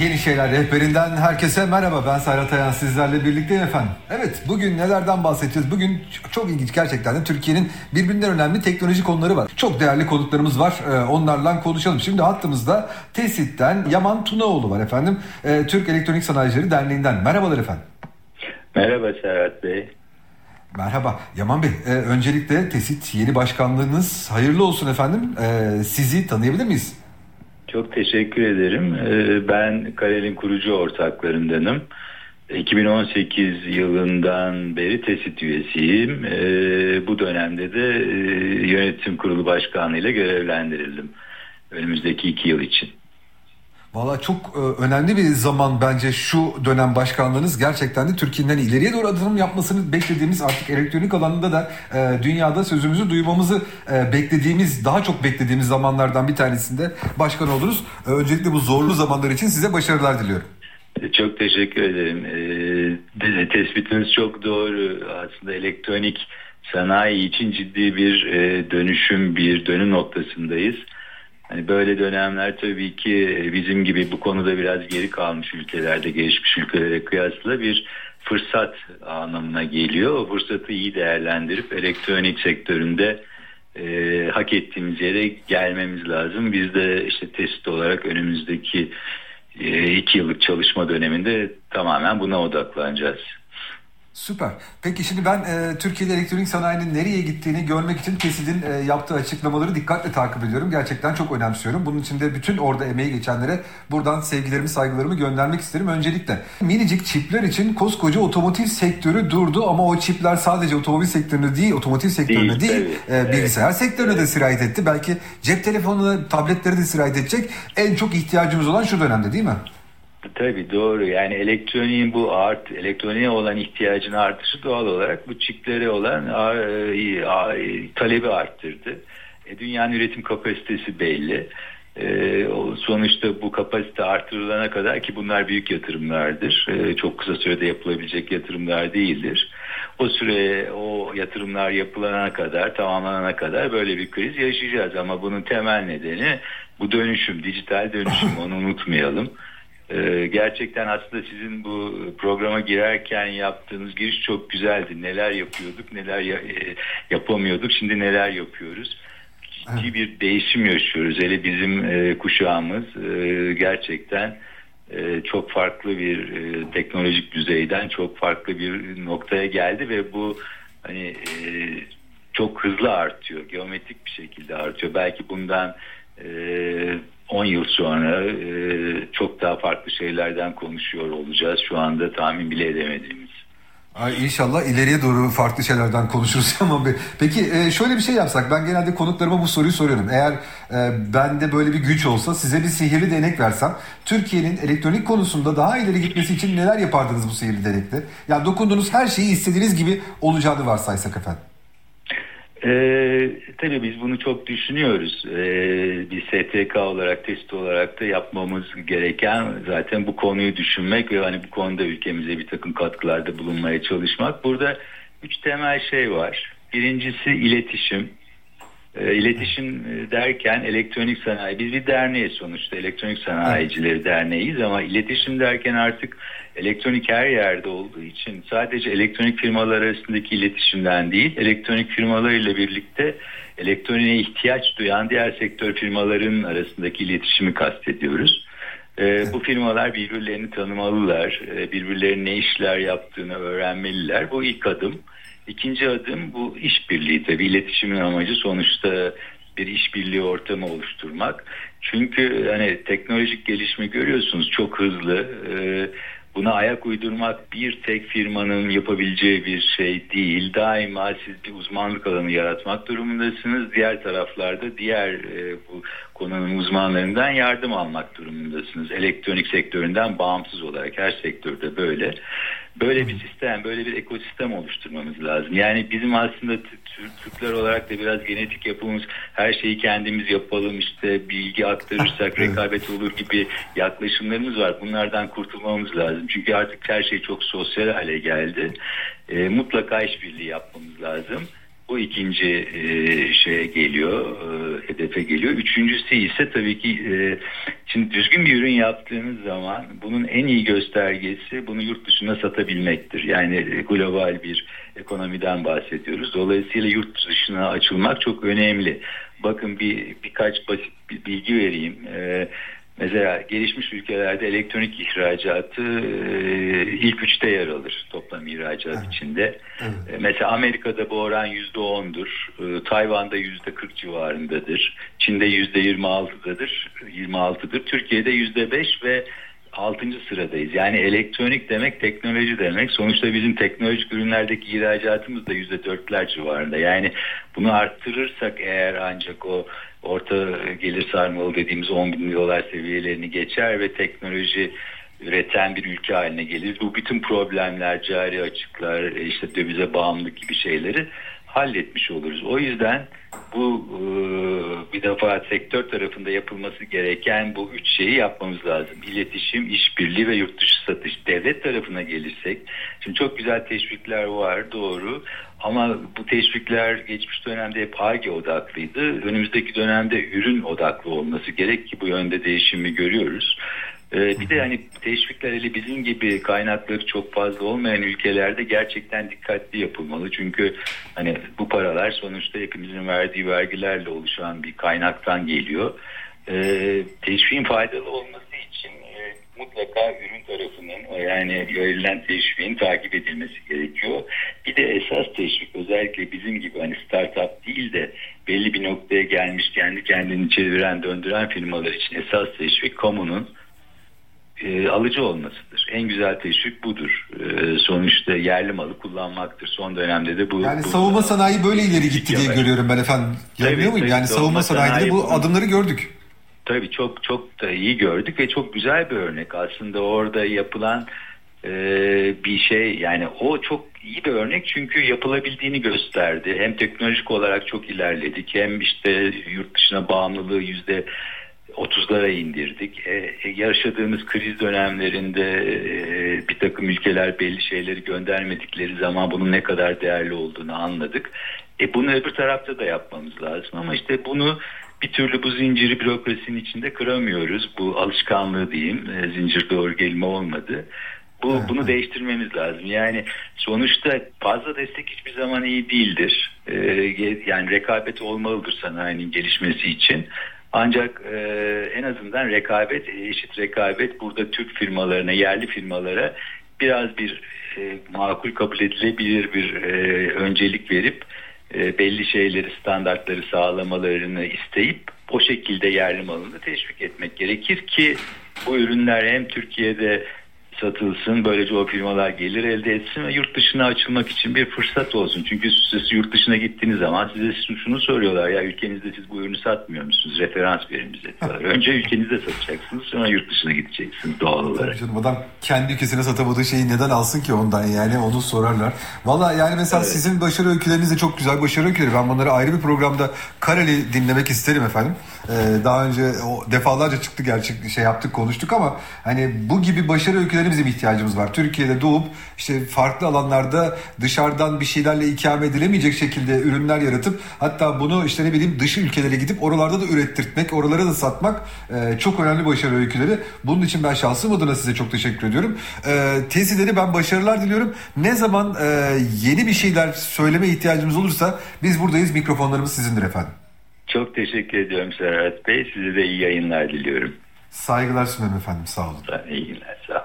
Yeni Şeyler Rehberinden herkese merhaba. Ben Serhat Ayan sizlerle birlikteyim efendim. Evet bugün nelerden bahsedeceğiz? Bugün çok ilginç gerçekten de Türkiye'nin birbirinden önemli teknoloji konuları var. Çok değerli konuklarımız var. Ee, onlarla konuşalım. Şimdi hattımızda TESİT'ten Yaman Tunaoğlu var efendim. Ee, Türk Elektronik Sanayicileri Derneği'nden. Merhabalar efendim. Merhaba Serhat Bey. Merhaba Yaman Bey. E, öncelikle TESİT yeni başkanlığınız hayırlı olsun efendim. E, sizi tanıyabilir miyiz? Çok teşekkür ederim. E, ben Karel'in kurucu ortaklarındanım. 2018 yılından beri TESİT üyesiyim. E, bu dönemde de e, yönetim kurulu başkanlığıyla görevlendirildim. Önümüzdeki iki yıl için. Valla çok e, önemli bir zaman bence şu dönem başkanlığınız gerçekten de Türkiye'den ileriye doğru adım yapmasını beklediğimiz artık elektronik alanında da e, dünyada sözümüzü duymamızı e, beklediğimiz daha çok beklediğimiz zamanlardan bir tanesinde başkan oldunuz. E, öncelikle bu zorlu zamanlar için size başarılar diliyorum. Çok teşekkür ederim. E, tespitiniz çok doğru. Aslında elektronik sanayi için ciddi bir dönüşüm, bir dönüm noktasındayız. Hani böyle dönemler tabii ki bizim gibi bu konuda biraz geri kalmış ülkelerde, gelişmiş ülkelere kıyasla bir fırsat anlamına geliyor. O fırsatı iyi değerlendirip elektronik sektöründe e, hak ettiğimiz yere gelmemiz lazım. Biz de işte test olarak önümüzdeki e, iki yıllık çalışma döneminde tamamen buna odaklanacağız. Süper. Peki şimdi ben e, Türkiye'de elektronik sanayinin nereye gittiğini görmek için Kesid'in e, yaptığı açıklamaları dikkatle takip ediyorum. Gerçekten çok önemsiyorum. Bunun için de bütün orada emeği geçenlere buradan sevgilerimi, saygılarımı göndermek isterim. Öncelikle minicik çipler için koskoca otomotiv sektörü durdu ama o çipler sadece otomobil sektörüne değil, otomotiv sektörüne değil, değil e, bilgisayar evet. sektörüne de sirayet etti. Belki cep telefonuna, tabletleri de sirayet edecek. En çok ihtiyacımız olan şu dönemde değil mi? Tabii doğru. Yani elektroniğin bu art, elektroniğe olan ihtiyacın artışı doğal olarak bu çiplere olan talebi arttırdı. E, dünyanın üretim kapasitesi belli. E, sonuçta bu kapasite artırılana kadar ki bunlar büyük yatırımlardır. E, çok kısa sürede yapılabilecek yatırımlar değildir. O süre o yatırımlar yapılana kadar, tamamlanana kadar böyle bir kriz yaşayacağız. Ama bunun temel nedeni bu dönüşüm, dijital dönüşüm onu unutmayalım. Ee, gerçekten aslında sizin bu programa girerken yaptığınız giriş çok güzeldi. Neler yapıyorduk, neler ya, e, yapamıyorduk, şimdi neler yapıyoruz. Ciddi bir değişim yaşıyoruz. Hele bizim e, kuşağımız e, gerçekten e, çok farklı bir e, teknolojik düzeyden çok farklı bir noktaya geldi ve bu hani e, çok hızlı artıyor. Geometrik bir şekilde artıyor. Belki bundan e, 10 yıl sonra e, çok daha farklı şeylerden konuşuyor olacağız. Şu anda tahmin bile edemediğimiz. Ay inşallah ileriye doğru farklı şeylerden konuşuruz ama peki e, şöyle bir şey yapsak ben genelde konuklarıma bu soruyu soruyorum. Eğer e, bende böyle bir güç olsa size bir sihirli değnek versem Türkiye'nin elektronik konusunda daha ileri gitmesi için neler yapardınız bu sihirli değnekte? Yani dokunduğunuz her şeyi istediğiniz gibi olacağını varsaysak efendim. Ee, tabii biz bunu çok düşünüyoruz. Ee, bir STK olarak, test olarak da yapmamız gereken zaten bu konuyu düşünmek ve hani bu konuda ülkemize bir takım katkılarda bulunmaya çalışmak. Burada üç temel şey var. Birincisi iletişim. Ee, iletişim derken elektronik sanayi, biz bir derneğiz sonuçta elektronik sanayicileri derneğiyiz ama iletişim derken artık elektronik her yerde olduğu için sadece elektronik firmalar arasındaki iletişimden değil, elektronik firmalarıyla birlikte elektroniğe ihtiyaç duyan diğer sektör firmaların arasındaki iletişimi kastediyoruz. E, bu firmalar birbirlerini tanımalılar, e, birbirlerinin ne işler yaptığını öğrenmeliler. Bu ilk adım. İkinci adım bu işbirliği tabii iletişimin amacı sonuçta bir işbirliği ortamı oluşturmak. Çünkü hani teknolojik gelişme görüyorsunuz çok hızlı. Ee, buna ayak uydurmak bir tek firmanın yapabileceği bir şey değil. Daima siz bir uzmanlık alanı yaratmak durumundasınız. Diğer taraflarda diğer e, bu konunun uzmanlarından yardım almak durumundasınız. Elektronik sektöründen bağımsız olarak her sektörde böyle. Böyle bir sistem, böyle bir ekosistem oluşturmamız lazım. Yani bizim aslında Türkler olarak da biraz genetik yapımız her şeyi kendimiz yapalım işte bilgi aktarırsak rekabet olur gibi yaklaşımlarımız var. Bunlardan kurtulmamız lazım. Çünkü artık her şey çok sosyal hale geldi. E, mutlaka işbirliği yapmamız lazım. Bu ikinci e, şeye geliyor, e, hedefe geliyor. Üçüncüsü ise tabii ki e, şimdi düzgün bir ürün yaptığınız zaman bunun en iyi göstergesi bunu yurt dışına satabilmektir. Yani e, global bir ekonomiden bahsediyoruz. Dolayısıyla yurt dışına açılmak çok önemli. Bakın bir birkaç basit bir bilgi vereyim. E, Mesela gelişmiş ülkelerde elektronik ihracatı e, ilk üçte yer alır toplam ihracat evet. içinde. Evet. E, mesela Amerika'da bu oran yüzde ondur. E, Tayvan'da yüzde kırk civarındadır. Çin'de yüzde yirmi altıdadır. Yirmi altıdır. Türkiye'de yüzde beş ve 6. sıradayız. Yani elektronik demek teknoloji demek. Sonuçta bizim teknolojik ürünlerdeki ihracatımız da %4'ler civarında. Yani bunu arttırırsak eğer ancak o orta gelir sarmalı dediğimiz 10 bin dolar seviyelerini geçer ve teknoloji üreten bir ülke haline gelir. Bu bütün problemler, cari açıklar, işte dövize bağımlılık gibi şeyleri halletmiş oluruz. O yüzden bu e, bir defa sektör tarafında yapılması gereken bu üç şeyi yapmamız lazım. İletişim, işbirliği ve yurt dışı satış. Devlet tarafına gelirsek, şimdi çok güzel teşvikler var doğru ama bu teşvikler geçmiş dönemde hep ARGE odaklıydı. Önümüzdeki dönemde ürün odaklı olması gerek ki bu yönde değişimi görüyoruz. Ee, bir de hani teşvikler hele bizim gibi kaynakları çok fazla olmayan ülkelerde gerçekten dikkatli yapılmalı. Çünkü hani bu paralar sonuçta hepimizin verdiği vergilerle oluşan bir kaynaktan geliyor. Ee, teşviğin faydalı olması için e, mutlaka ürün tarafının yani verilen teşviğin takip edilmesi gerekiyor. Bir de esas teşvik özellikle bizim gibi hani startup değil de belli bir noktaya gelmiş kendi kendini çeviren döndüren firmalar için esas teşvik kamunun e, alıcı olmasıdır. En güzel teşvik budur. E, sonuçta yerli malı kullanmaktır. Son dönemde de bu... Yani bu, savunma sanayi böyle ileri gitti diye görüyorum ben efendim. Yanılıyor muyum? Yani savunma sanayide bu adımları gördük. Tabii çok çok da iyi gördük ve çok güzel bir örnek. Aslında orada yapılan e, bir şey yani o çok iyi bir örnek çünkü yapılabildiğini gösterdi. Hem teknolojik olarak çok ilerledik hem işte yurt dışına bağımlılığı yüzde 30'lara indirdik. E, e, yaşadığımız kriz dönemlerinde e, bir takım ülkeler belli şeyleri göndermedikleri zaman bunun ne kadar değerli olduğunu anladık. E, bunu öbür tarafta da yapmamız lazım ama işte bunu bir türlü bu zinciri bürokrasinin içinde kıramıyoruz. Bu alışkanlığı diyeyim. E, zincir doğru gelme olmadı. Bu, bunu değiştirmemiz lazım. Yani sonuçta fazla destek hiçbir zaman iyi değildir. Ee, yani rekabet olmalıdır sanayinin gelişmesi için. Ancak e, en azından rekabet, eşit rekabet burada Türk firmalarına, yerli firmalara biraz bir e, makul kabul edilebilir bir e, öncelik verip e, belli şeyleri, standartları sağlamalarını isteyip o şekilde yerli malını teşvik etmek gerekir ki bu ürünler hem Türkiye'de satılsın. Böylece o firmalar gelir elde etsin ve yurt dışına açılmak için bir fırsat olsun. Çünkü siz yurt dışına gittiğiniz zaman size şunu soruyorlar ya ülkenizde siz bu ürünü satmıyor musunuz? Referans verin bize diyorlar. Önce ülkenizde satacaksınız sonra yurt dışına gideceksiniz doğal olarak. Canım, adam kendi ülkesine satamadığı şeyi neden alsın ki ondan yani onu sorarlar. Valla yani mesela evet. sizin başarı öyküleriniz de çok güzel başarı öyküleri. Ben bunları ayrı bir programda kareli dinlemek isterim efendim. Ee, daha önce o defalarca çıktı gerçek şey yaptık konuştuk ama hani bu gibi başarı öyküleri bizim ihtiyacımız var. Türkiye'de doğup işte farklı alanlarda dışarıdan bir şeylerle ikame edilemeyecek şekilde ürünler yaratıp hatta bunu işte ne bileyim dış ülkelere gidip oralarda da ürettirtmek, oralara da satmak e, çok önemli başarı öyküleri. Bunun için ben şahsım adına size çok teşekkür ediyorum. E, tezileri ben başarılar diliyorum. Ne zaman e, yeni bir şeyler söyleme ihtiyacımız olursa biz buradayız. Mikrofonlarımız sizindir efendim. Çok teşekkür ediyorum Serhat Bey. Size de iyi yayınlar diliyorum. Saygılar sunarım efendim. Sağ olun. İyi günler. Sağ olun.